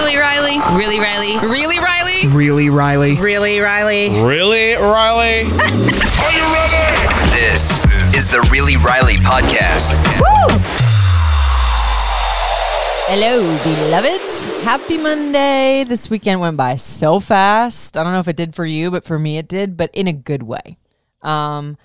Really, Riley? Really, Riley? Really, Riley? Really, Riley? Really, Riley? Really, Riley? Are you ready? This is the Really Riley podcast. Woo! Hello, beloveds. Happy Monday. This weekend went by so fast. I don't know if it did for you, but for me it did, but in a good way. Um,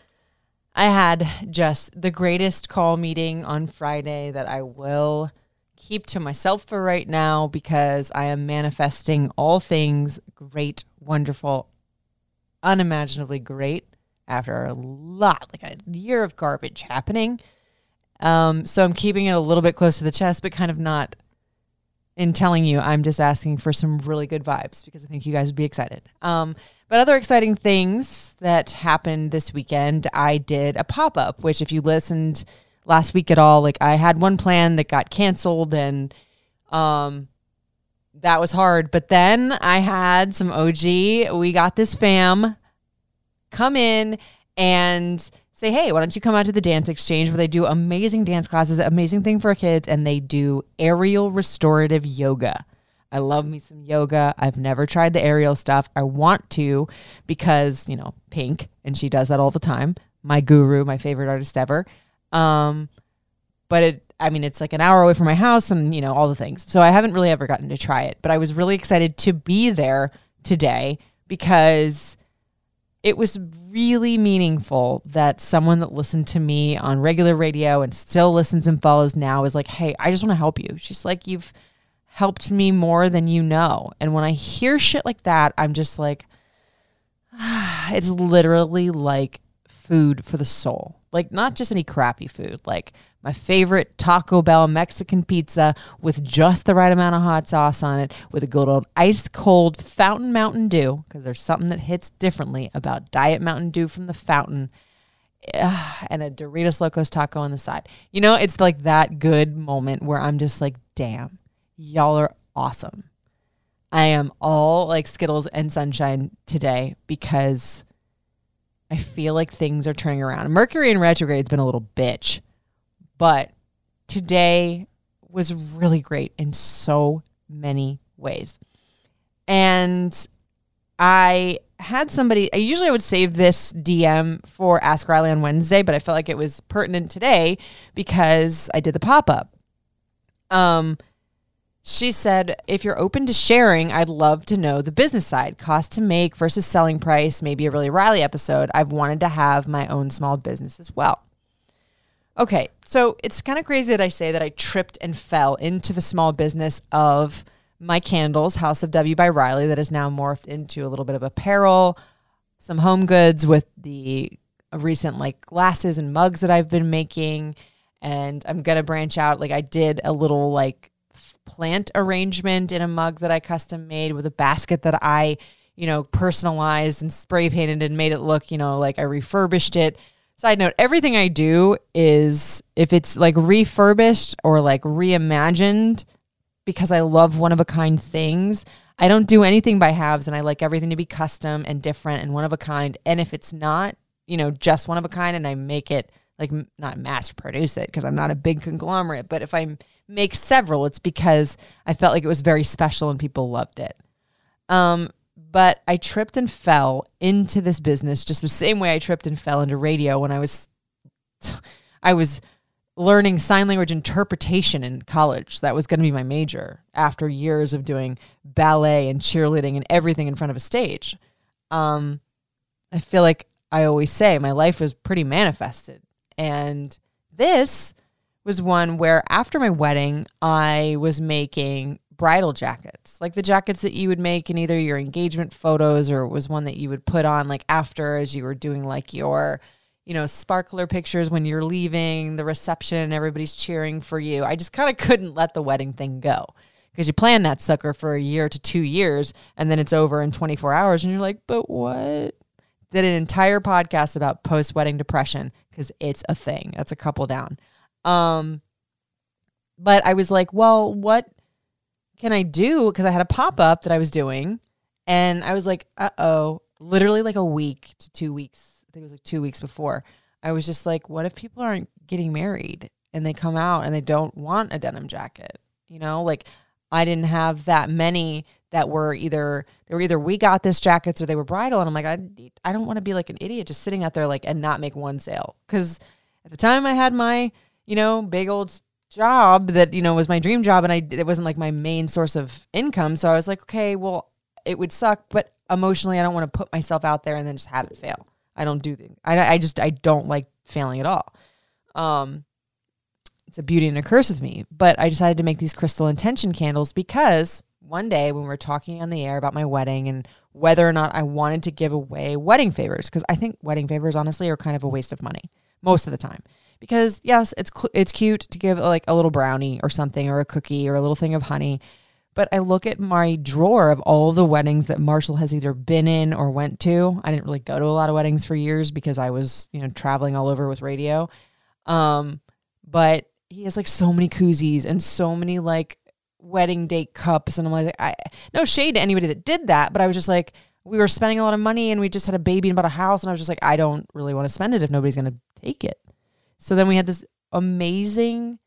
I had just the greatest call meeting on Friday that I will keep to myself for right now because I am manifesting all things great, wonderful, unimaginably great after a lot, like a year of garbage happening. Um, so I'm keeping it a little bit close to the chest, but kind of not in telling you. I'm just asking for some really good vibes because I think you guys would be excited. Um, but other exciting things that happened this weekend, I did a pop up, which if you listened last week at all, like I had one plan that got canceled and um that was hard. But then I had some OG, we got this fam come in and say, hey, why don't you come out to the dance exchange where they do amazing dance classes, amazing thing for kids, and they do aerial restorative yoga. I love me some yoga. I've never tried the aerial stuff. I want to because, you know, Pink, and she does that all the time. My guru, my favorite artist ever. Um, but it, I mean, it's like an hour away from my house and, you know, all the things. So I haven't really ever gotten to try it, but I was really excited to be there today because it was really meaningful that someone that listened to me on regular radio and still listens and follows now is like, hey, I just want to help you. She's like, you've helped me more than you know. And when I hear shit like that, I'm just like, it's literally like food for the soul. Like, not just any crappy food, like my favorite Taco Bell Mexican pizza with just the right amount of hot sauce on it, with a good old ice cold fountain Mountain Dew, because there's something that hits differently about Diet Mountain Dew from the fountain, and a Doritos Locos taco on the side. You know, it's like that good moment where I'm just like, damn, y'all are awesome. I am all like Skittles and sunshine today because I feel like things are turning around. Mercury in retrograde's been a little bitch, but today was really great in so many ways. And I had somebody, I usually would save this DM for Ask Riley on Wednesday, but I felt like it was pertinent today because I did the pop up. Um, she said, if you're open to sharing, I'd love to know the business side, cost to make versus selling price, maybe a really Riley episode. I've wanted to have my own small business as well. Okay, so it's kind of crazy that I say that I tripped and fell into the small business of my candles, House of W by Riley, that has now morphed into a little bit of apparel, some home goods with the recent like glasses and mugs that I've been making. And I'm going to branch out. Like, I did a little like plant arrangement in a mug that I custom made with a basket that I, you know, personalized and spray painted and made it look, you know, like I refurbished it. Side note, everything I do is if it's like refurbished or like reimagined because I love one of a kind things. I don't do anything by halves and I like everything to be custom and different and one of a kind. And if it's not, you know, just one of a kind and I make it like not mass produce it because I'm not a big conglomerate, but if I make several, it's because I felt like it was very special and people loved it. Um, but I tripped and fell into this business just the same way I tripped and fell into radio when I was I was learning sign language interpretation in college. That was going to be my major after years of doing ballet and cheerleading and everything in front of a stage. Um, I feel like I always say my life was pretty manifested. And this was one where after my wedding, I was making bridal jackets, like the jackets that you would make in either your engagement photos or it was one that you would put on like after as you were doing like your, you know, sparkler pictures when you're leaving the reception and everybody's cheering for you. I just kind of couldn't let the wedding thing go because you plan that sucker for a year to two years and then it's over in 24 hours and you're like, but what? Did an entire podcast about post wedding depression because it's a thing. That's a couple down. Um, but I was like, well, what can I do? Because I had a pop up that I was doing, and I was like, uh oh, literally like a week to two weeks. I think it was like two weeks before. I was just like, what if people aren't getting married and they come out and they don't want a denim jacket? You know, like I didn't have that many that were either they were either we got this jackets or they were bridal. And I'm like I I don't want to be like an idiot just sitting out there like and not make one sale. Cuz at the time I had my you know big old job that you know was my dream job and I it wasn't like my main source of income. So I was like okay well it would suck but emotionally I don't want to put myself out there and then just have it fail. I don't do I I just I don't like failing at all. Um it's a beauty and a curse with me but I decided to make these crystal intention candles because one day when we were talking on the air about my wedding and whether or not I wanted to give away wedding favors because I think wedding favors honestly are kind of a waste of money most of the time. Because yes, it's cl- it's cute to give like a little brownie or something or a cookie or a little thing of honey, but I look at my drawer of all the weddings that Marshall has either been in or went to. I didn't really go to a lot of weddings for years because I was, you know, traveling all over with radio. Um, but he has like so many koozies and so many like wedding date cups and I'm like I no shade to anybody that did that, but I was just like we were spending a lot of money and we just had a baby and bought a house and I was just like I don't really want to spend it if nobody's going to take it. So then we had this amazing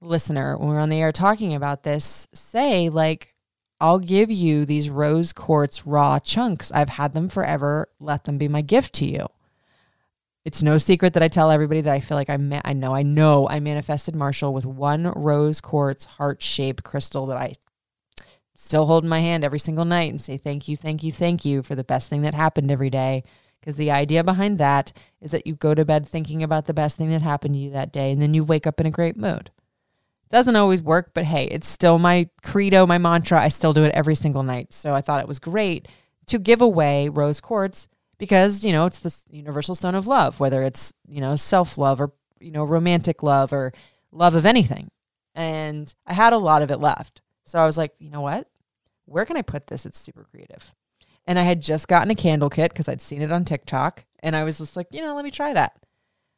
listener when we were on the air talking about this say like I'll give you these rose quartz raw chunks. I've had them forever. Let them be my gift to you. It's no secret that I tell everybody that I feel like I ma- I know I know I manifested Marshall with one rose quartz heart shaped crystal that I still hold in my hand every single night and say thank you, thank you, thank you for the best thing that happened every day. Because the idea behind that is that you go to bed thinking about the best thing that happened to you that day, and then you wake up in a great mood. Doesn't always work, but hey, it's still my credo, my mantra. I still do it every single night. So I thought it was great to give away rose quartz because you know it's the universal stone of love whether it's you know self-love or you know romantic love or love of anything. And i had a lot of it left. So i was like you know what? Where can i put this? It's super creative. And i had just gotten a candle kit because i'd seen it on tiktok and i was just like you know let me try that.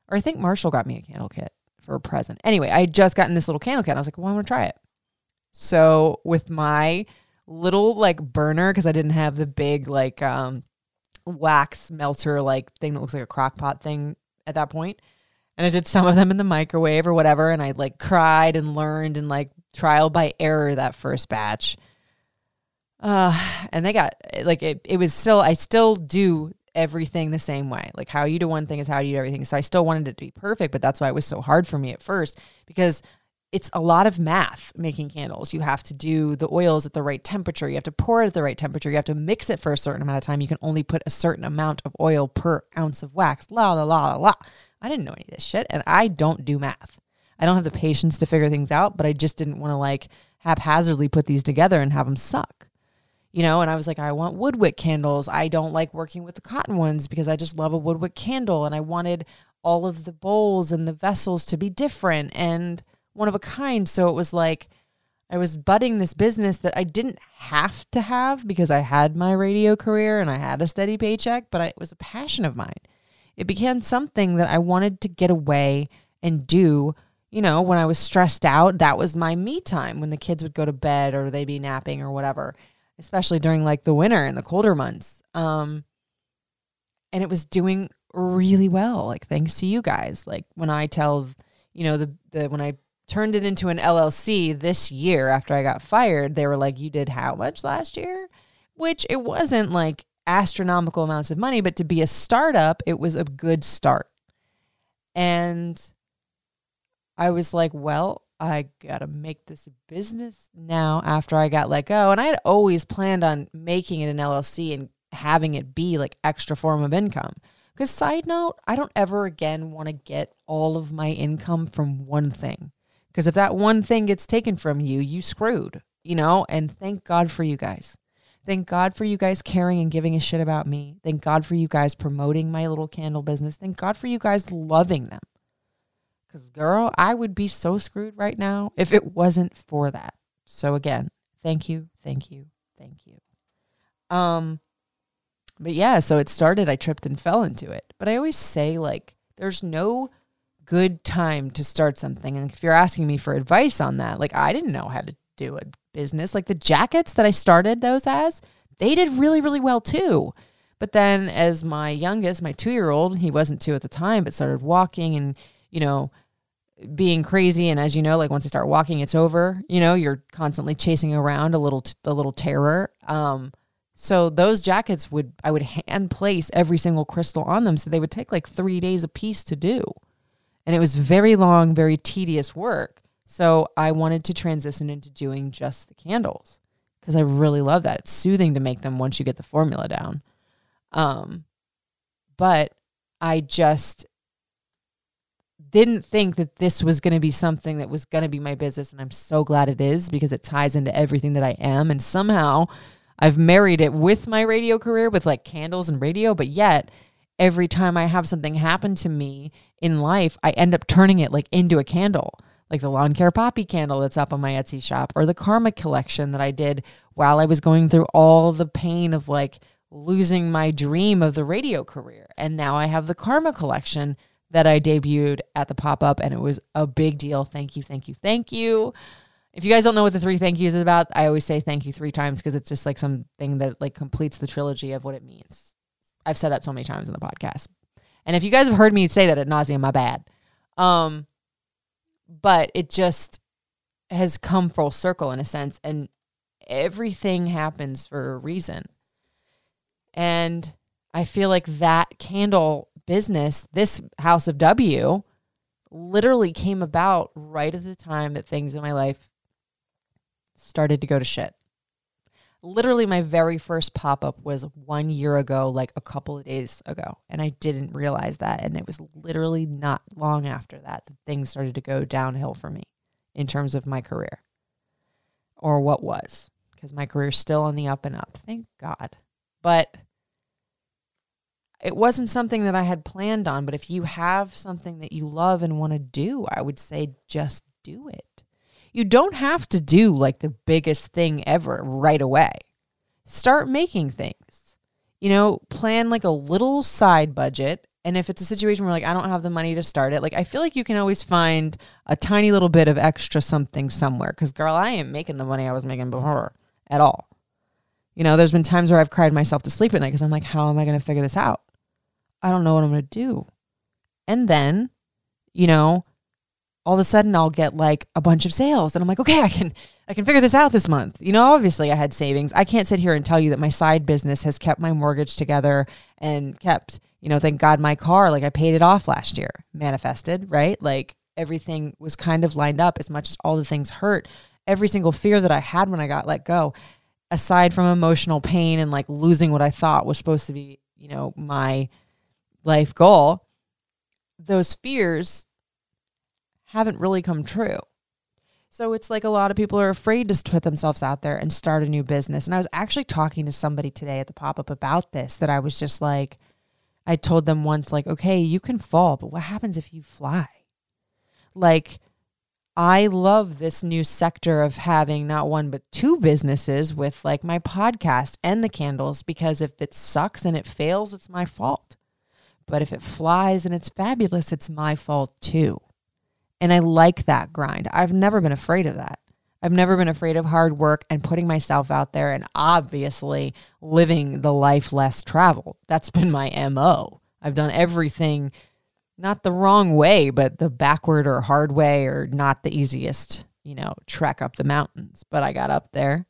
Or i think marshall got me a candle kit for a present. Anyway i had just gotten this little candle kit and i was like well i want to try it. So with my little like burner because i didn't have the big like um wax melter like thing that looks like a crock pot thing at that point. And I did some of them in the microwave or whatever. And I like cried and learned and like trial by error that first batch. Uh, and they got like it, it was still, I still do everything the same way. Like how you do one thing is how you do everything. So I still wanted it to be perfect, but that's why it was so hard for me at first because it's a lot of math making candles. You have to do the oils at the right temperature. You have to pour it at the right temperature. You have to mix it for a certain amount of time. You can only put a certain amount of oil per ounce of wax. La la la la la. I didn't know any of this shit, and I don't do math. I don't have the patience to figure things out, but I just didn't want to like haphazardly put these together and have them suck. You know, and I was like, I want wood wick candles. I don't like working with the cotton ones because I just love a wood wick candle. And I wanted all of the bowls and the vessels to be different. And one of a kind. So it was like I was budding this business that I didn't have to have because I had my radio career and I had a steady paycheck, but I, it was a passion of mine. It became something that I wanted to get away and do. You know, when I was stressed out, that was my me time when the kids would go to bed or they'd be napping or whatever, especially during like the winter and the colder months. Um, and it was doing really well, like thanks to you guys. Like when I tell, you know, the, the when I turned it into an LLC this year after I got fired, they were like, You did how much last year? Which it wasn't like astronomical amounts of money, but to be a startup, it was a good start. And I was like, Well, I got to make this a business now after I got let go. And I had always planned on making it an LLC and having it be like extra form of income. Because, side note, I don't ever again want to get all of my income from one thing. Because if that one thing gets taken from you, you screwed, you know? And thank God for you guys. Thank God for you guys caring and giving a shit about me. Thank God for you guys promoting my little candle business. Thank God for you guys loving them. Because, girl, I would be so screwed right now if it wasn't for that. So, again, thank you, thank you, thank you. Um, but yeah, so it started, I tripped and fell into it. But I always say, like, there's no good time to start something. And if you're asking me for advice on that, like I didn't know how to do a business. Like the jackets that I started those as, they did really, really well too. But then as my youngest, my two year old, he wasn't two at the time, but started walking and, you know, being crazy and as you know like once i start walking it's over you know you're constantly chasing around a little t- a little terror um so those jackets would i would hand place every single crystal on them so they would take like three days a piece to do and it was very long very tedious work. So i wanted to transition into doing just the candles because i really love that. It's soothing to make them once you get the formula down. Um but i just didn't think that this was going to be something that was going to be my business and I'm so glad it is because it ties into everything that I am. And somehow I've married it with my radio career with like candles and radio but yet every time I have something happen to me in life I end up turning it like into a candle like the lawn care poppy candle that's up on my Etsy shop or the karma collection that I did while I was going through all the pain of like losing my dream of the radio career and now I have the karma collection that I debuted at the pop up, and it was a big deal. Thank you, thank you, thank you. If you guys don't know what the three thank yous is about, I always say thank you three times because it's just like something that like completes the trilogy of what it means. I've said that so many times in the podcast, and if you guys have heard me say that at nauseum, my bad. Um, but it just has come full circle in a sense, and everything happens for a reason. And I feel like that candle business, this House of W, literally came about right at the time that things in my life started to go to shit. Literally, my very first pop up was one year ago, like a couple of days ago. And I didn't realize that. And it was literally not long after that that things started to go downhill for me in terms of my career or what was, because my career's still on the up and up. Thank God. But it wasn't something that I had planned on, but if you have something that you love and want to do, I would say just do it. You don't have to do like the biggest thing ever right away. Start making things. You know, plan like a little side budget. And if it's a situation where like I don't have the money to start it, like I feel like you can always find a tiny little bit of extra something somewhere. Cause girl, I ain't making the money I was making before at all. You know, there's been times where I've cried myself to sleep at night because I'm like, how am I going to figure this out? I don't know what I'm going to do. And then, you know, all of a sudden I'll get like a bunch of sales and I'm like, okay, I can I can figure this out this month. You know, obviously I had savings. I can't sit here and tell you that my side business has kept my mortgage together and kept, you know, thank God my car, like I paid it off last year, manifested, right? Like everything was kind of lined up as much as all the things hurt. Every single fear that I had when I got let go, aside from emotional pain and like losing what I thought was supposed to be, you know, my life goal, those fears haven't really come true. So it's like a lot of people are afraid to put themselves out there and start a new business. And I was actually talking to somebody today at the pop up about this that I was just like, I told them once, like, okay, you can fall, but what happens if you fly? Like, I love this new sector of having not one, but two businesses with like my podcast and the candles because if it sucks and it fails, it's my fault. But if it flies and it's fabulous, it's my fault too. And I like that grind. I've never been afraid of that. I've never been afraid of hard work and putting myself out there and obviously living the life less traveled. That's been my MO. I've done everything not the wrong way, but the backward or hard way or not the easiest, you know, trek up the mountains. But I got up there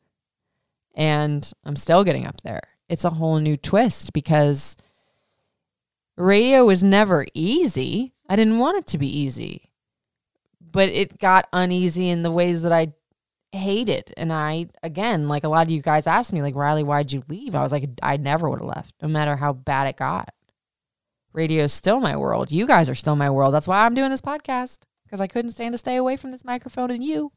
and I'm still getting up there. It's a whole new twist because radio was never easy. I didn't want it to be easy, but it got uneasy in the ways that I hated. And I, again, like a lot of you guys asked me, like, Riley, why'd you leave? I was like, I never would have left, no matter how bad it got. Radio is still my world. You guys are still my world. That's why I'm doing this podcast because I couldn't stand to stay away from this microphone and you.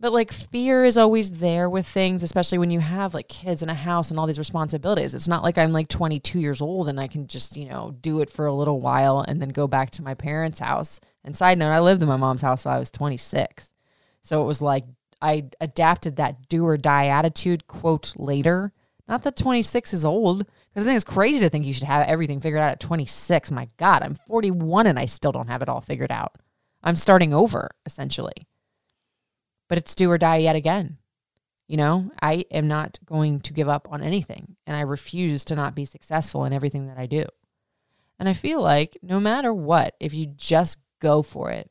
But like fear is always there with things, especially when you have like kids in a house and all these responsibilities. It's not like I'm like 22 years old and I can just, you know, do it for a little while and then go back to my parents' house. And side note, I lived in my mom's house till I was 26. So it was like I adapted that do or die attitude, quote, later. Not that 26 is old, because I think it's crazy to think you should have everything figured out at 26. My God, I'm 41 and I still don't have it all figured out. I'm starting over, essentially but it's do or die yet again. You know, I am not going to give up on anything and I refuse to not be successful in everything that I do. And I feel like no matter what, if you just go for it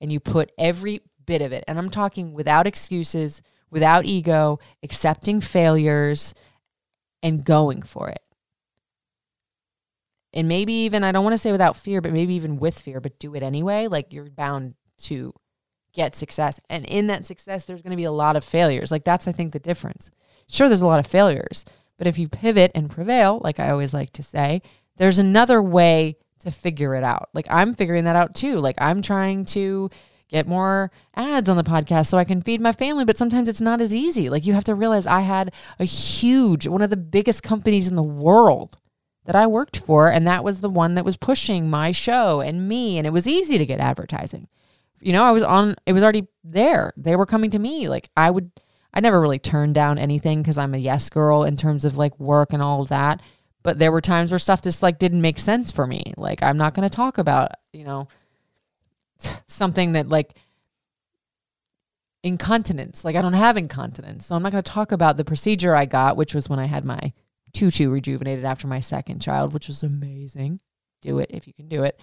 and you put every bit of it, and I'm talking without excuses, without ego, accepting failures, and going for it. And maybe even, I don't want to say without fear, but maybe even with fear, but do it anyway. Like you're bound to get success. And in that success, there's going to be a lot of failures. Like that's, I think, the difference. Sure, there's a lot of failures, but if you pivot and prevail, like I always like to say, there's another way to figure it out. Like I'm figuring that out too. Like I'm trying to get more ads on the podcast so I can feed my family, but sometimes it's not as easy. Like you have to realize I had a huge, one of the biggest companies in the world that I worked for, and that was the one that was pushing my show and me, and it was easy to get advertising. You know, I was on, it was already there. They were coming to me. Like I would, I never really turned down anything because I'm a yes girl in terms of like work and all of that. But there were times where stuff just like didn't make sense for me. Like I'm not going to talk about, you know, something that like incontinence. Like I don't have incontinence. So I'm not going to talk about the procedure I got, which was when I had my tutu rejuvenated after my second child, which was amazing. Do it if you can do it.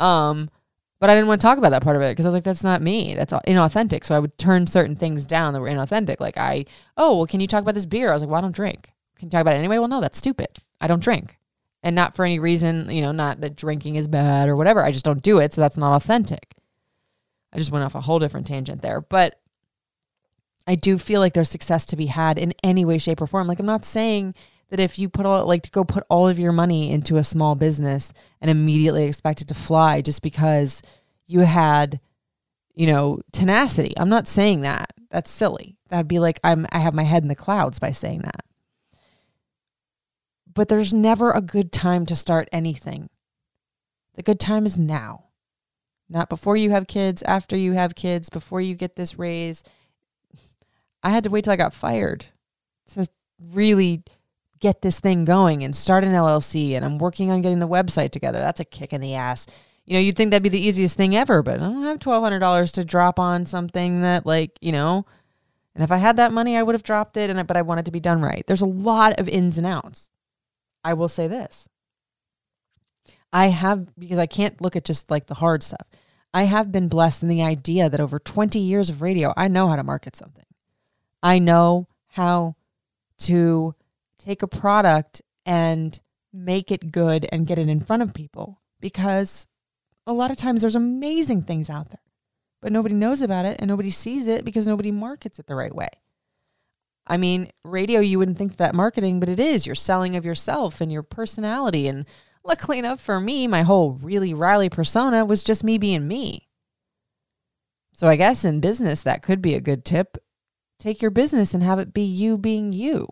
Um, but I didn't want to talk about that part of it because I was like, that's not me. That's inauthentic. So I would turn certain things down that were inauthentic. Like I, oh, well, can you talk about this beer? I was like, well, I don't drink. Can you talk about it anyway? Well, no, that's stupid. I don't drink. And not for any reason, you know, not that drinking is bad or whatever. I just don't do it. So that's not authentic. I just went off a whole different tangent there. But I do feel like there's success to be had in any way, shape, or form. Like I'm not saying that if you put all like to go put all of your money into a small business and immediately expect it to fly just because you had, you know, tenacity. I'm not saying that. That's silly. That'd be like I'm I have my head in the clouds by saying that. But there's never a good time to start anything. The good time is now. Not before you have kids, after you have kids, before you get this raise. I had to wait till I got fired to really get this thing going and start an LLC. And I'm working on getting the website together. That's a kick in the ass. You know, you'd think that'd be the easiest thing ever, but I don't have $1,200 to drop on something that, like, you know, and if I had that money, I would have dropped it. And but I want it to be done right. There's a lot of ins and outs. I will say this. I have because I can't look at just like the hard stuff. I have been blessed in the idea that over 20 years of radio, I know how to market something. I know how to take a product and make it good and get it in front of people because a lot of times there's amazing things out there, but nobody knows about it and nobody sees it because nobody markets it the right way. I mean, radio, you wouldn't think that marketing, but it is. You're selling of yourself and your personality and luckily enough for me, my whole really Riley persona was just me being me. So I guess in business, that could be a good tip. Take your business and have it be you being you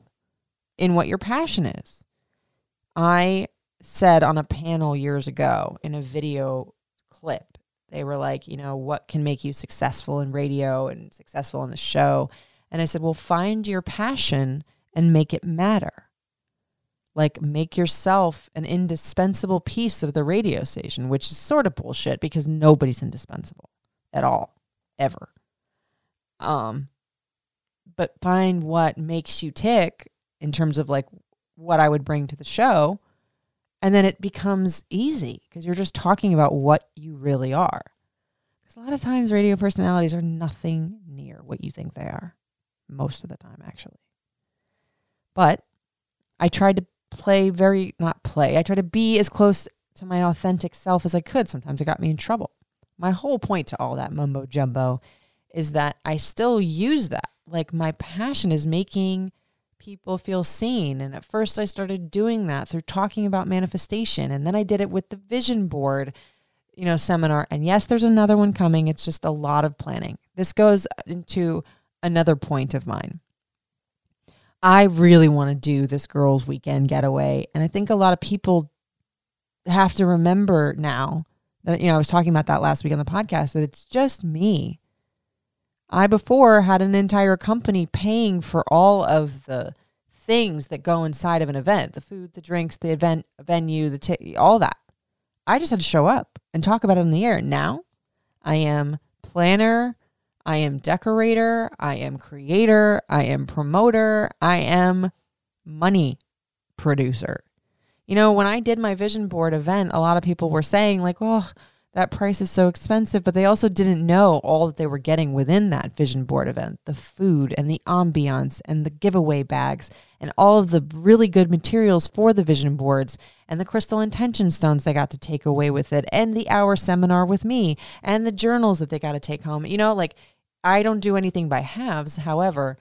in what your passion is. I said on a panel years ago in a video clip, they were like, you know, what can make you successful in radio and successful in the show? And I said, well, find your passion and make it matter like make yourself an indispensable piece of the radio station, which is sort of bullshit because nobody's indispensable at all, ever. Um, but find what makes you tick in terms of like what I would bring to the show. And then it becomes easy because you're just talking about what you really are. Because a lot of times radio personalities are nothing near what you think they are, most of the time, actually. But I tried to play very, not play, I tried to be as close to my authentic self as I could. Sometimes it got me in trouble. My whole point to all that mumbo jumbo is that I still use that. Like my passion is making people feel seen. And at first, I started doing that through talking about manifestation. And then I did it with the vision board, you know, seminar. And yes, there's another one coming. It's just a lot of planning. This goes into another point of mine. I really want to do this girls' weekend getaway. And I think a lot of people have to remember now that, you know, I was talking about that last week on the podcast that it's just me. I before had an entire company paying for all of the things that go inside of an event the food, the drinks, the event venue, the t- all that. I just had to show up and talk about it in the air. Now I am planner, I am decorator, I am creator, I am promoter, I am money producer. You know, when I did my vision board event, a lot of people were saying, like, oh, that price is so expensive, but they also didn't know all that they were getting within that vision board event the food and the ambiance and the giveaway bags and all of the really good materials for the vision boards and the crystal intention stones they got to take away with it and the hour seminar with me and the journals that they got to take home. You know, like I don't do anything by halves. However,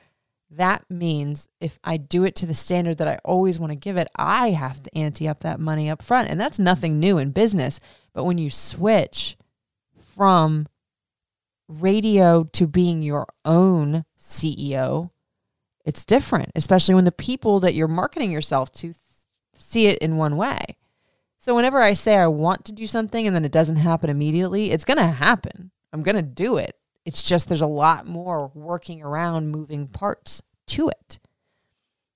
that means if I do it to the standard that I always want to give it, I have to ante up that money up front. And that's nothing new in business. But when you switch from radio to being your own CEO, it's different, especially when the people that you're marketing yourself to see it in one way. So whenever I say I want to do something and then it doesn't happen immediately, it's going to happen. I'm going to do it. It's just there's a lot more working around moving parts to it.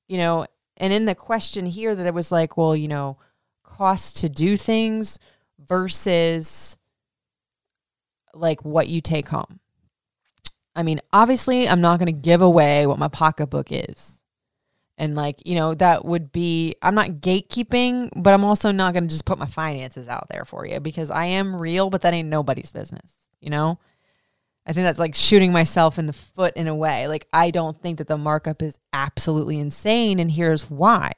You know, and in the question here that it was like, well, you know, cost to do things versus like what you take home. I mean, obviously, I'm not going to give away what my pocketbook is. And like, you know, that would be, I'm not gatekeeping, but I'm also not going to just put my finances out there for you because I am real, but that ain't nobody's business, you know? I think that's like shooting myself in the foot in a way. Like, I don't think that the markup is absolutely insane. And here's why.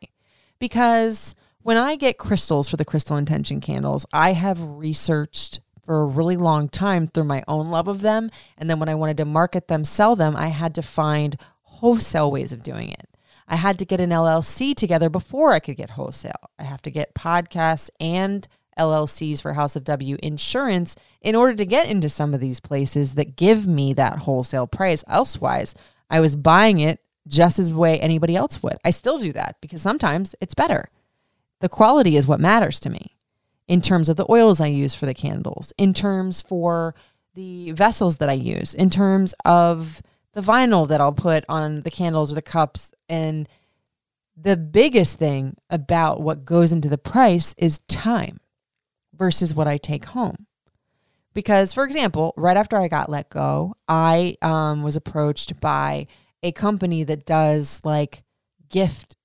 Because when I get crystals for the crystal intention candles, I have researched for a really long time through my own love of them. And then when I wanted to market them, sell them, I had to find wholesale ways of doing it. I had to get an LLC together before I could get wholesale. I have to get podcasts and LLCs for House of W insurance in order to get into some of these places that give me that wholesale price. Elsewise, I was buying it just as way anybody else would. I still do that because sometimes it's better. The quality is what matters to me in terms of the oils I use for the candles, in terms for the vessels that I use, in terms of the vinyl that I'll put on the candles or the cups and the biggest thing about what goes into the price is time versus what I take home. Because, for example, right after I got let go, I um, was approached by a company that does like gift,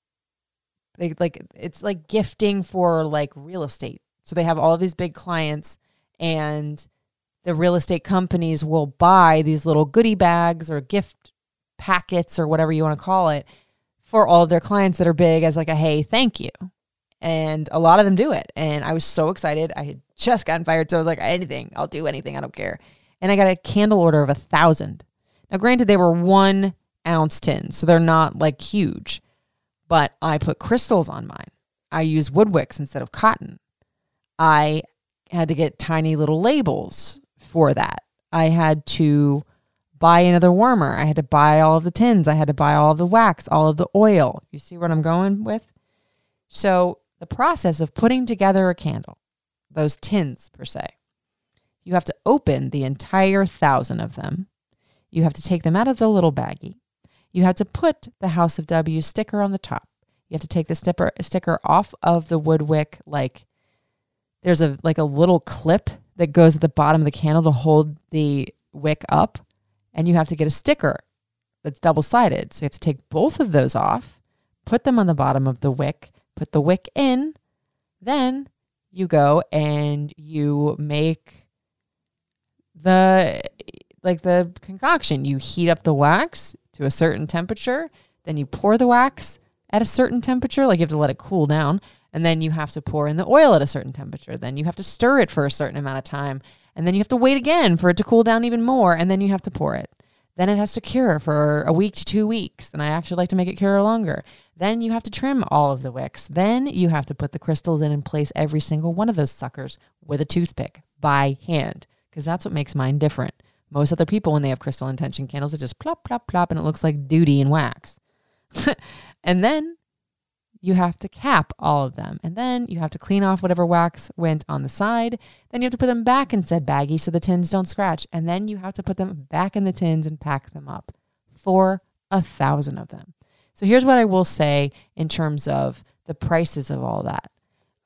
like, like it's like gifting for like real estate. So they have all these big clients, and the real estate companies will buy these little goodie bags or gift packets or whatever you want to call it for all of their clients that are big as like a hey, thank you and a lot of them do it. And I was so excited. I had just gotten fired, so I was like, anything, I'll do anything, I don't care. And I got a candle order of a thousand. Now, granted, they were one ounce tins, so they're not like huge, but I put crystals on mine. I use wood wicks instead of cotton. I had to get tiny little labels for that. I had to buy another warmer. I had to buy all of the tins. I had to buy all of the wax, all of the oil. You see what I'm going with? So the process of putting together a candle, those tins per se, you have to open the entire thousand of them. You have to take them out of the little baggie. You have to put the House of W sticker on the top. You have to take the sticker sticker off of the wood wick. Like there's a like a little clip that goes at the bottom of the candle to hold the wick up, and you have to get a sticker that's double sided. So you have to take both of those off, put them on the bottom of the wick, put the wick in, then you go and you make the like the concoction. You heat up the wax to a certain temperature, then you pour the wax at a certain temperature, like you have to let it cool down, and then you have to pour in the oil at a certain temperature. Then you have to stir it for a certain amount of time, and then you have to wait again for it to cool down even more, and then you have to pour it. Then it has to cure for a week to two weeks, and I actually like to make it cure longer. Then you have to trim all of the wicks. Then you have to put the crystals in and place every single one of those suckers with a toothpick by hand because that's what makes mine different. Most other people, when they have crystal intention candles, it just plop, plop, plop, and it looks like duty and wax. and then you have to cap all of them. And then you have to clean off whatever wax went on the side. Then you have to put them back in said baggie so the tins don't scratch. And then you have to put them back in the tins and pack them up for a thousand of them. So here's what I will say in terms of the prices of all that.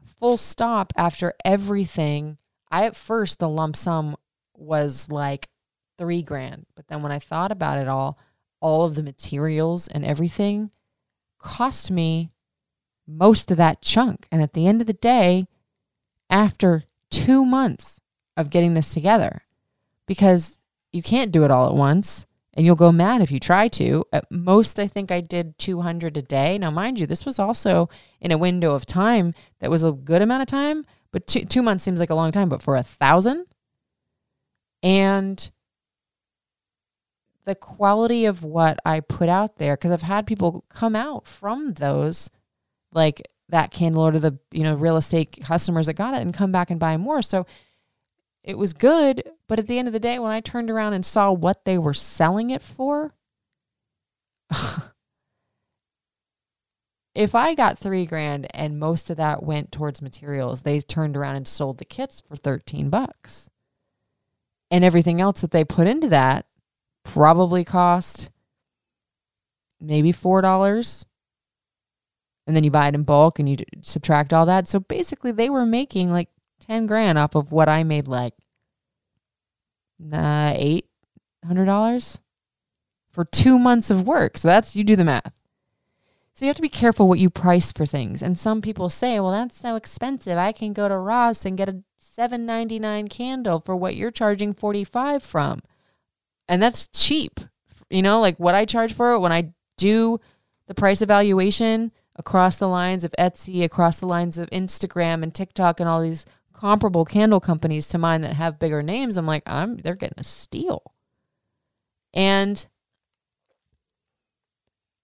Full stop after everything. I at first the lump sum was like three grand. But then when I thought about it all, all of the materials and everything cost me most of that chunk. And at the end of the day, after two months of getting this together because you can't do it all at once and you'll go mad if you try to. At most, I think I did 200 a day. Now, mind you, this was also in a window of time that was a good amount of time, but two, two months seems like a long time. But for a thousand, and the quality of what I put out there, because I've had people come out from those, like that candle or to the you know real estate customers that got it and come back and buy more. So it was good, but at the end of the day, when I turned around and saw what they were selling it for, if I got three grand and most of that went towards materials, they turned around and sold the kits for 13 bucks. And everything else that they put into that probably cost maybe $4. And then you buy it in bulk and you subtract all that. So basically, they were making like 10 grand off of what I made like uh, $800 for two months of work. So that's, you do the math. So you have to be careful what you price for things. And some people say, well, that's so expensive. I can go to Ross and get a $7.99 candle for what you're charging 45 from. And that's cheap. You know, like what I charge for it when I do the price evaluation across the lines of Etsy, across the lines of Instagram and TikTok and all these comparable candle companies to mine that have bigger names, I'm like, I'm they're getting a steal. And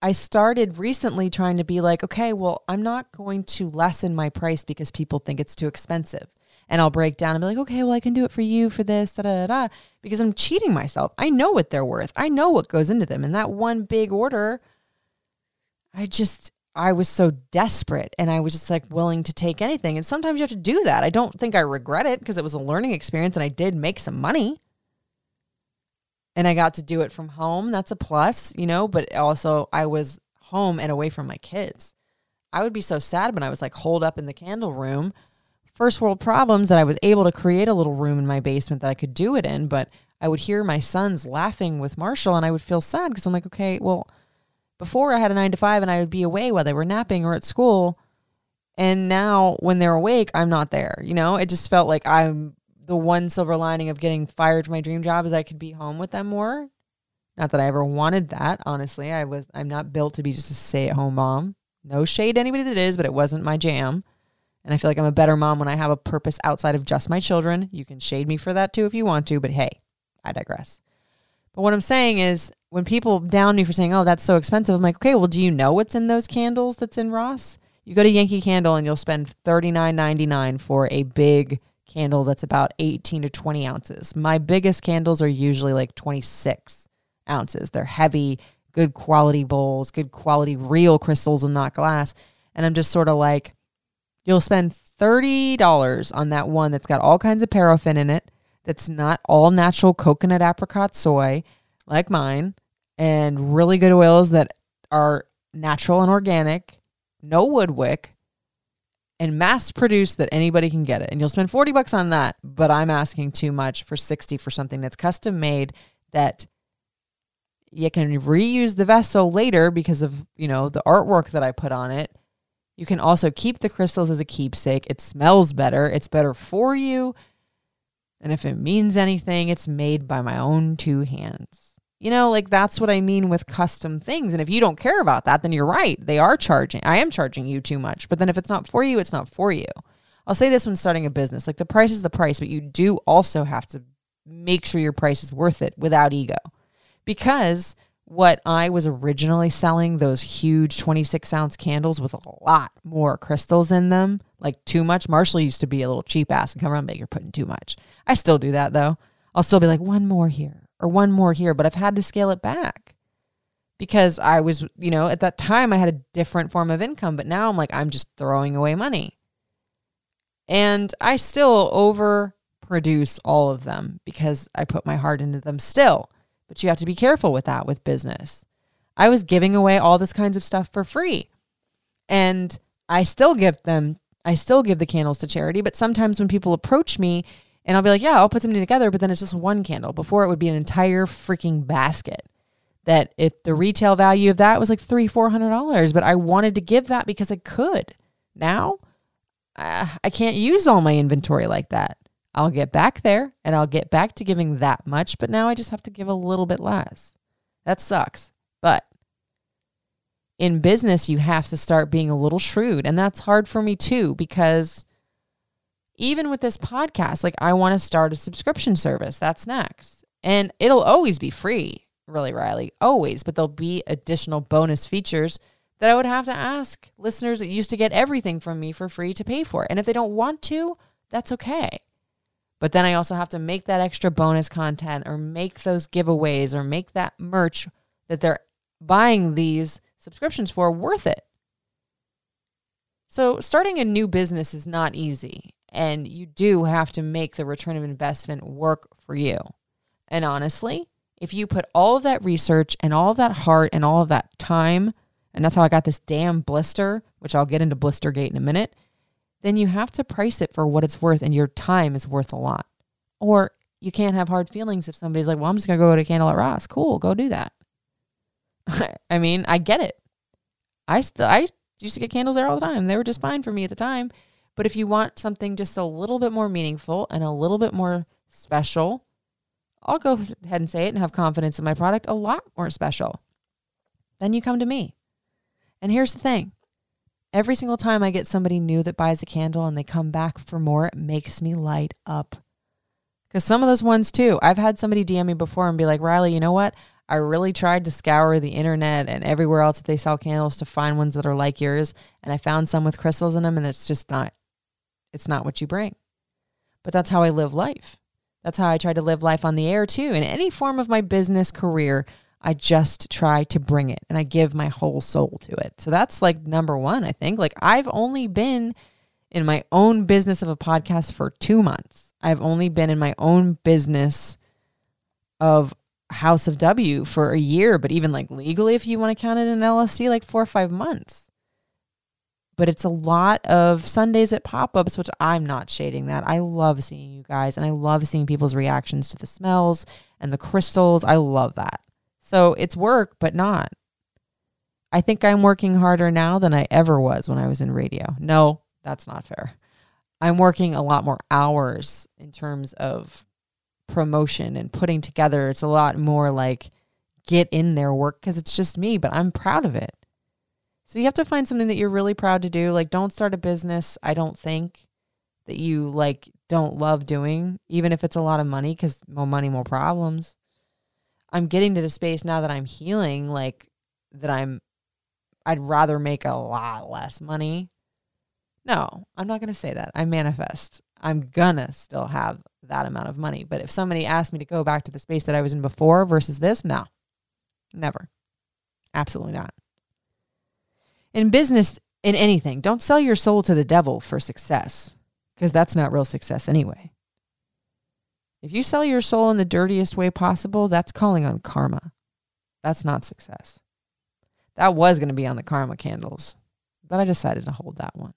I started recently trying to be like, okay, well, I'm not going to lessen my price because people think it's too expensive. And I'll break down and be like, okay, well, I can do it for you for this, da da da, because I'm cheating myself. I know what they're worth. I know what goes into them. And that one big order, I just I was so desperate and I was just like willing to take anything. And sometimes you have to do that. I don't think I regret it because it was a learning experience and I did make some money. And I got to do it from home. That's a plus, you know, but also I was home and away from my kids. I would be so sad when I was like holed up in the candle room. First world problems that I was able to create a little room in my basement that I could do it in, but I would hear my sons laughing with Marshall and I would feel sad because I'm like, okay, well, before I had a nine to five and I would be away while they were napping or at school. And now when they're awake, I'm not there. You know, it just felt like I'm the one silver lining of getting fired from my dream job is I could be home with them more. Not that I ever wanted that, honestly. I was I'm not built to be just a stay-at-home mom. No shade to anybody that is, but it wasn't my jam. And I feel like I'm a better mom when I have a purpose outside of just my children. You can shade me for that too if you want to, but hey, I digress. But what I'm saying is, when people down me for saying, "Oh, that's so expensive," I'm like, "Okay, well, do you know what's in those candles that's in Ross?" You go to Yankee Candle and you'll spend thirty nine ninety nine for a big candle that's about eighteen to twenty ounces. My biggest candles are usually like twenty six ounces. They're heavy, good quality bowls, good quality real crystals and not glass. And I'm just sort of like, you'll spend thirty dollars on that one that's got all kinds of paraffin in it that's not all natural coconut apricot soy like mine and really good oils that are natural and organic, no wood wick, and mass produced that anybody can get it. And you'll spend 40 bucks on that, but I'm asking too much for 60 for something that's custom made that you can reuse the vessel later because of, you know, the artwork that I put on it. You can also keep the crystals as a keepsake. It smells better. It's better for you. And if it means anything, it's made by my own two hands. You know, like that's what I mean with custom things. And if you don't care about that, then you're right. They are charging. I am charging you too much. But then if it's not for you, it's not for you. I'll say this when starting a business like the price is the price, but you do also have to make sure your price is worth it without ego. Because what I was originally selling, those huge 26 ounce candles with a lot more crystals in them, like too much. Marshall used to be a little cheap ass and come around like, you're putting too much. I still do that though. I'll still be like, one more here or one more here, but I've had to scale it back because I was, you know, at that time I had a different form of income, but now I'm like, I'm just throwing away money. And I still overproduce all of them because I put my heart into them still but you have to be careful with that with business. I was giving away all this kinds of stuff for free. And I still give them I still give the candles to charity, but sometimes when people approach me and I'll be like, "Yeah, I'll put something together," but then it's just one candle. Before it would be an entire freaking basket. That if the retail value of that was like three, four hundred dollars, but I wanted to give that because I could. Now, uh, I can't use all my inventory like that. I'll get back there and I'll get back to giving that much, but now I just have to give a little bit less. That sucks. But in business, you have to start being a little shrewd. And that's hard for me too, because even with this podcast, like I want to start a subscription service. That's next. And it'll always be free, really, Riley, always. But there'll be additional bonus features that I would have to ask listeners that used to get everything from me for free to pay for. And if they don't want to, that's okay. But then I also have to make that extra bonus content or make those giveaways or make that merch that they're buying these subscriptions for worth it. So, starting a new business is not easy, and you do have to make the return of investment work for you. And honestly, if you put all of that research and all of that heart and all of that time, and that's how I got this damn blister, which I'll get into Blistergate in a minute, then you have to price it for what it's worth, and your time is worth a lot. Or you can't have hard feelings if somebody's like, well, I'm just going to go to Candle at Ross. Cool, go do that. I mean, I get it. I still I used to get candles there all the time. They were just fine for me at the time. But if you want something just a little bit more meaningful and a little bit more special, I'll go ahead and say it and have confidence in my product a lot more special. Then you come to me. And here's the thing. Every single time I get somebody new that buys a candle and they come back for more, it makes me light up. Because some of those ones too, I've had somebody DM me before and be like, Riley, you know what? I really tried to scour the internet and everywhere else that they sell candles to find ones that are like yours. And I found some with crystals in them, and it's just not, it's not what you bring. But that's how I live life. That's how I try to live life on the air too. In any form of my business career, I just try to bring it and I give my whole soul to it. So that's like number one, I think. Like I've only been in my own business of a podcast for two months. I've only been in my own business of House of W for a year, but even like legally, if you want to count it in LLC, like four or five months. But it's a lot of Sundays at pop ups, which I'm not shading that. I love seeing you guys and I love seeing people's reactions to the smells and the crystals. I love that. So it's work, but not. I think I'm working harder now than I ever was when I was in radio. No, that's not fair. I'm working a lot more hours in terms of promotion and putting together. It's a lot more like get in there work because it's just me, but I'm proud of it. So you have to find something that you're really proud to do. Like don't start a business, I don't think that you like don't love doing, even if it's a lot of money cuz more money more problems. I'm getting to the space now that I'm healing like that I'm I'd rather make a lot less money. No, I'm not going to say that. I manifest. I'm gonna still have that amount of money. But if somebody asked me to go back to the space that I was in before versus this, no, never. Absolutely not. In business, in anything, don't sell your soul to the devil for success because that's not real success anyway. If you sell your soul in the dirtiest way possible, that's calling on karma. That's not success. That was going to be on the karma candles, but I decided to hold that one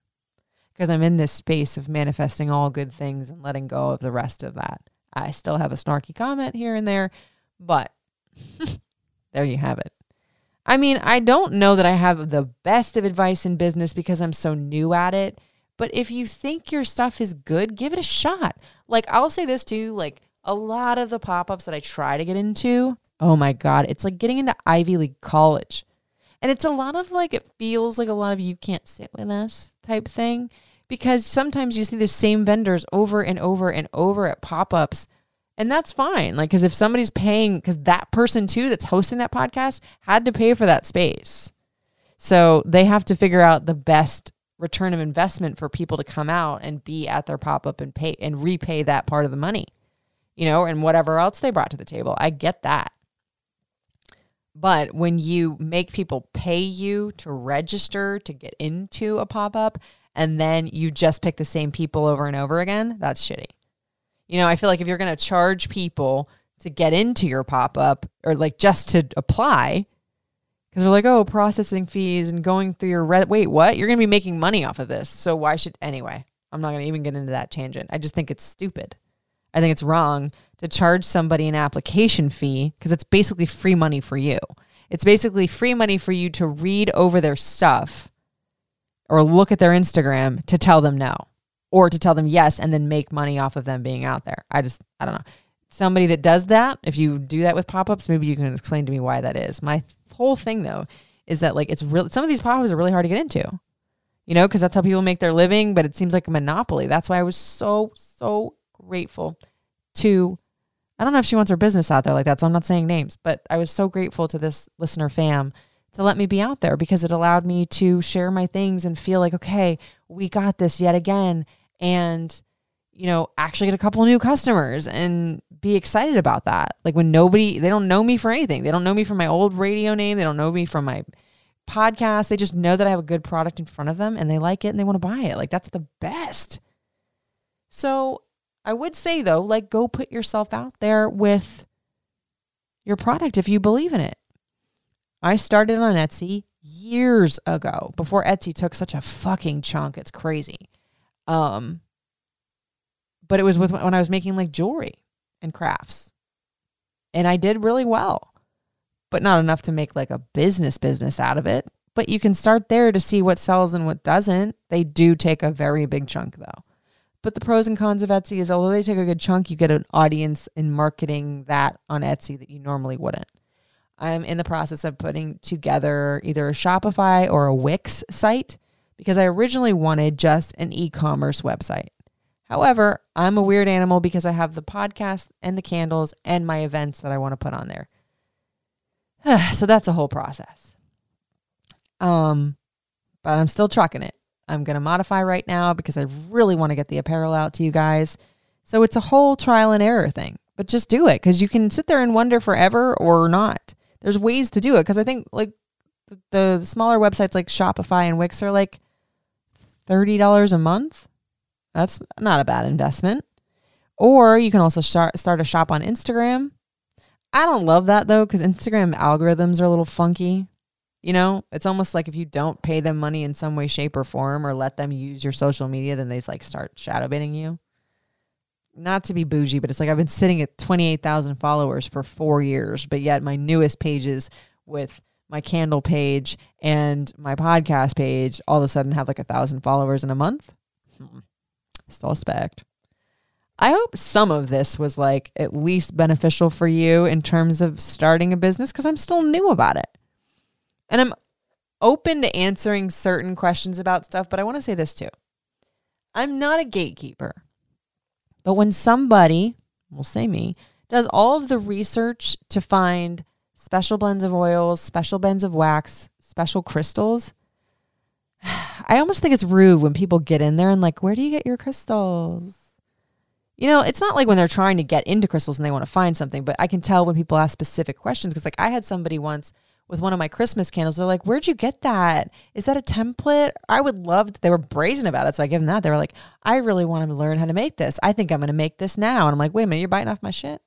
because I'm in this space of manifesting all good things and letting go of the rest of that. I still have a snarky comment here and there, but there you have it. I mean, I don't know that I have the best of advice in business because I'm so new at it, but if you think your stuff is good, give it a shot. Like, I'll say this too like, a lot of the pop ups that I try to get into, oh my God, it's like getting into Ivy League college. And it's a lot of like, it feels like a lot of you can't sit with us type thing because sometimes you see the same vendors over and over and over at pop ups. And that's fine. Like, because if somebody's paying, because that person too that's hosting that podcast had to pay for that space. So they have to figure out the best return of investment for people to come out and be at their pop up and pay and repay that part of the money, you know, and whatever else they brought to the table. I get that. But when you make people pay you to register to get into a pop up and then you just pick the same people over and over again, that's shitty. You know, I feel like if you're going to charge people to get into your pop up or like just to apply, because they're like, oh, processing fees and going through your re- wait, what? You're going to be making money off of this. So why should anyway? I'm not going to even get into that tangent. I just think it's stupid. I think it's wrong to charge somebody an application fee because it's basically free money for you. It's basically free money for you to read over their stuff or look at their Instagram to tell them no or to tell them yes and then make money off of them being out there. I just, I don't know. Somebody that does that, if you do that with pop ups, maybe you can explain to me why that is. My whole thing though is that like it's real, some of these pop ups are really hard to get into, you know, because that's how people make their living, but it seems like a monopoly. That's why I was so, so grateful to I don't know if she wants her business out there like that, so I'm not saying names, but I was so grateful to this listener fam to let me be out there because it allowed me to share my things and feel like, okay, we got this yet again. And, you know, actually get a couple new customers and be excited about that. Like when nobody, they don't know me for anything. They don't know me from my old radio name. They don't know me from my podcast. They just know that I have a good product in front of them and they like it and they want to buy it. Like that's the best. So I would say though, like go put yourself out there with your product if you believe in it. I started on Etsy years ago before Etsy took such a fucking chunk. It's crazy. Um but it was with when I was making like jewelry and crafts. And I did really well. But not enough to make like a business business out of it. But you can start there to see what sells and what doesn't. They do take a very big chunk though. But the pros and cons of Etsy is although they take a good chunk, you get an audience in marketing that on Etsy that you normally wouldn't. I'm in the process of putting together either a Shopify or a Wix site because I originally wanted just an e commerce website. However, I'm a weird animal because I have the podcast and the candles and my events that I want to put on there. so that's a whole process. Um, but I'm still trucking it. I'm going to modify right now because I really want to get the apparel out to you guys. So it's a whole trial and error thing, but just do it because you can sit there and wonder forever or not. There's ways to do it because I think like the, the smaller websites like Shopify and Wix are like $30 a month. That's not a bad investment. Or you can also start, start a shop on Instagram. I don't love that though because Instagram algorithms are a little funky. You know, it's almost like if you don't pay them money in some way, shape, or form, or let them use your social media, then they like start shadow banning you. Not to be bougie, but it's like I've been sitting at twenty eight thousand followers for four years, but yet my newest pages with my candle page and my podcast page all of a sudden have like a thousand followers in a month. Hmm. Still spect. I hope some of this was like at least beneficial for you in terms of starting a business because I'm still new about it. And I'm open to answering certain questions about stuff, but I want to say this too. I'm not a gatekeeper. But when somebody, we'll say me, does all of the research to find special blends of oils, special blends of wax, special crystals, I almost think it's rude when people get in there and like, where do you get your crystals? You know, it's not like when they're trying to get into crystals and they want to find something, but I can tell when people ask specific questions because like I had somebody once with one of my Christmas candles. They're like, Where'd you get that? Is that a template? I would love to. They were brazen about it. So I gave them that. They were like, I really want to learn how to make this. I think I'm going to make this now. And I'm like, Wait a minute, you're biting off my shit?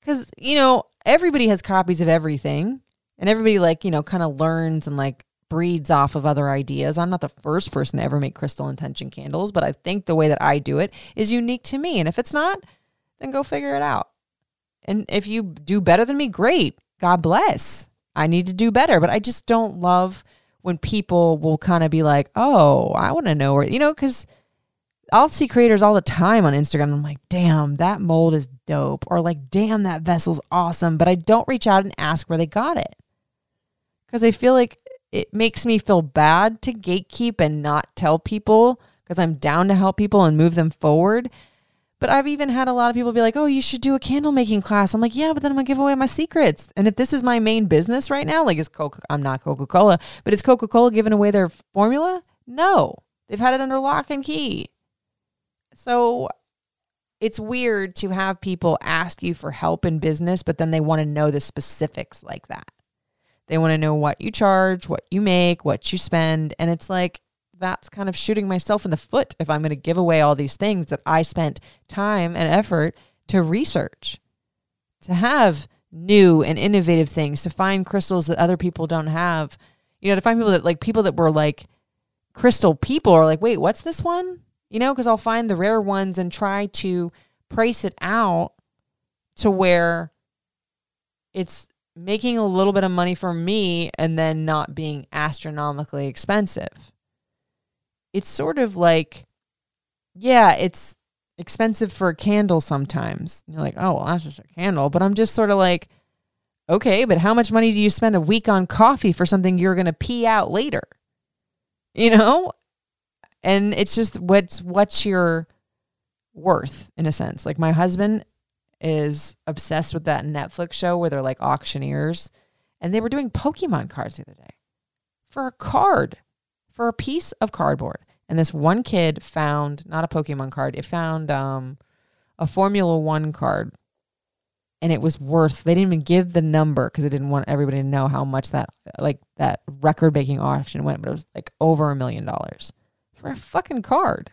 Because, you know, everybody has copies of everything and everybody, like, you know, kind of learns and like breeds off of other ideas. I'm not the first person to ever make crystal intention candles, but I think the way that I do it is unique to me. And if it's not, then go figure it out. And if you do better than me, great. God bless. I need to do better. But I just don't love when people will kind of be like, oh, I want to know where, you know, because I'll see creators all the time on Instagram. I'm like, damn, that mold is dope. Or like, damn, that vessel's awesome. But I don't reach out and ask where they got it. Because I feel like it makes me feel bad to gatekeep and not tell people because I'm down to help people and move them forward. But I've even had a lot of people be like, "Oh, you should do a candle making class." I'm like, "Yeah, but then I'm gonna give away my secrets." And if this is my main business right now, like is Coca, I'm not Coca Cola, but is Coca Cola giving away their formula? No, they've had it under lock and key. So it's weird to have people ask you for help in business, but then they want to know the specifics like that. They want to know what you charge, what you make, what you spend, and it's like that's kind of shooting myself in the foot if I'm going to give away all these things that I spent time and effort to research, to have new and innovative things, to find crystals that other people don't have. You know, to find people that like people that were like crystal people are like, wait, what's this one? You know, because I'll find the rare ones and try to price it out to where it's making a little bit of money for me and then not being astronomically expensive it's sort of like yeah, it's expensive for a candle sometimes. You're like, oh, well, that's just a candle. But I'm just sort of like, okay, but how much money do you spend a week on coffee for something you're going to pee out later? You know? And it's just what's what's your worth in a sense. Like my husband is obsessed with that Netflix show where they're like auctioneers and they were doing Pokemon cards the other day for a card, for a piece of cardboard. And this one kid found not a Pokemon card, it found um, a Formula One card. And it was worth, they didn't even give the number because they didn't want everybody to know how much that, like, that record breaking auction went, but it was like over a million dollars for a fucking card.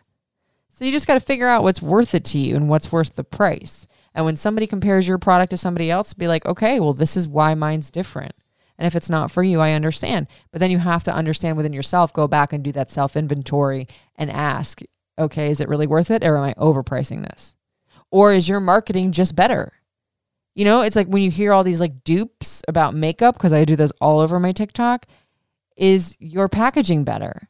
So you just got to figure out what's worth it to you and what's worth the price. And when somebody compares your product to somebody else, be like, okay, well, this is why mine's different. And if it's not for you, I understand. But then you have to understand within yourself, go back and do that self inventory and ask, okay, is it really worth it or am I overpricing this? Or is your marketing just better? You know, it's like when you hear all these like dupes about makeup, because I do those all over my TikTok, is your packaging better?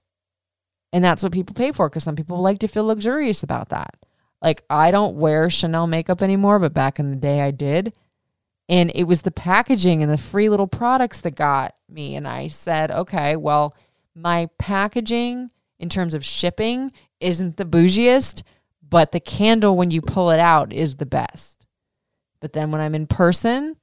And that's what people pay for because some people like to feel luxurious about that. Like I don't wear Chanel makeup anymore, but back in the day I did. And it was the packaging and the free little products that got me. And I said, okay, well, my packaging in terms of shipping isn't the bougiest, but the candle when you pull it out is the best. But then when I'm in person,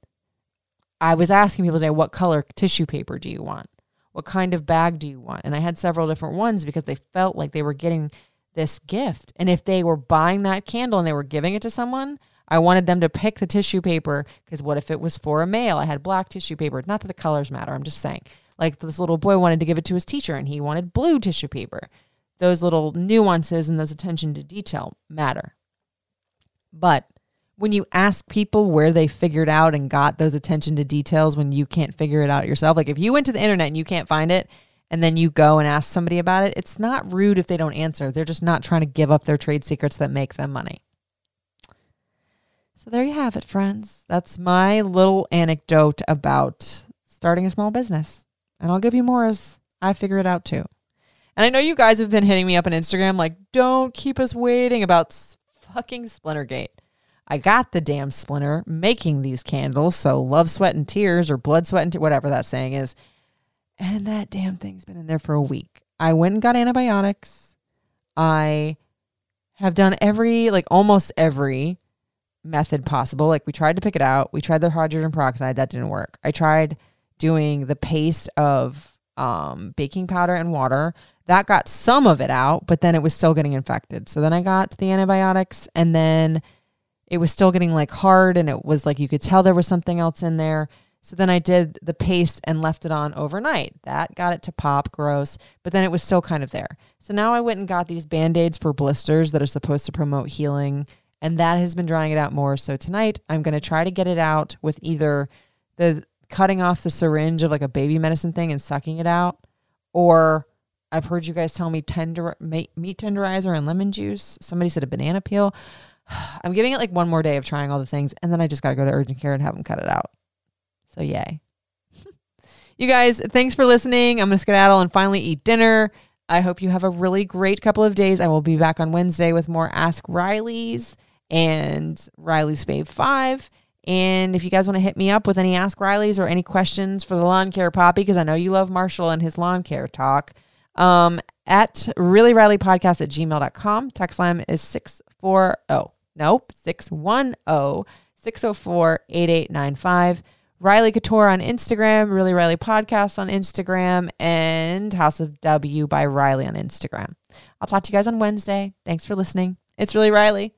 I was asking people today, what color tissue paper do you want? What kind of bag do you want? And I had several different ones because they felt like they were getting this gift. And if they were buying that candle and they were giving it to someone, I wanted them to pick the tissue paper because what if it was for a male? I had black tissue paper. Not that the colors matter. I'm just saying. Like this little boy wanted to give it to his teacher and he wanted blue tissue paper. Those little nuances and those attention to detail matter. But when you ask people where they figured out and got those attention to details when you can't figure it out yourself, like if you went to the internet and you can't find it and then you go and ask somebody about it, it's not rude if they don't answer. They're just not trying to give up their trade secrets that make them money. So there you have it, friends. That's my little anecdote about starting a small business. And I'll give you more as I figure it out too. And I know you guys have been hitting me up on Instagram like, don't keep us waiting about fucking Splintergate. I got the damn splinter making these candles. So love, sweat, and tears, or blood, sweat, and te- whatever that saying is. And that damn thing's been in there for a week. I went and got antibiotics. I have done every, like almost every method possible. Like we tried to pick it out. We tried the hydrogen peroxide. That didn't work. I tried doing the paste of um, baking powder and water. That got some of it out, but then it was still getting infected. So then I got the antibiotics and then it was still getting like hard and it was like you could tell there was something else in there. So then I did the paste and left it on overnight. That got it to pop, gross, but then it was still kind of there. So now I went and got these band aids for blisters that are supposed to promote healing, and that has been drying it out more. So tonight I'm going to try to get it out with either the cutting off the syringe of like a baby medicine thing and sucking it out, or I've heard you guys tell me tender meat tenderizer and lemon juice. Somebody said a banana peel. I'm giving it like one more day of trying all the things, and then I just got to go to urgent care and have them cut it out. So, yay. you guys, thanks for listening. I'm going to skedaddle and finally eat dinner. I hope you have a really great couple of days. I will be back on Wednesday with more Ask Riley's and Riley's Fave 5. And if you guys want to hit me up with any Ask Riley's or any questions for the lawn care poppy, because I know you love Marshall and his lawn care talk, um, at really Riley podcast at gmail.com. Text line is 640, nope, 610 604 8895. Riley Couture on Instagram, Really Riley Podcast on Instagram, and House of W by Riley on Instagram. I'll talk to you guys on Wednesday. Thanks for listening. It's Really Riley.